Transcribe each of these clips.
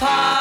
the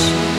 House.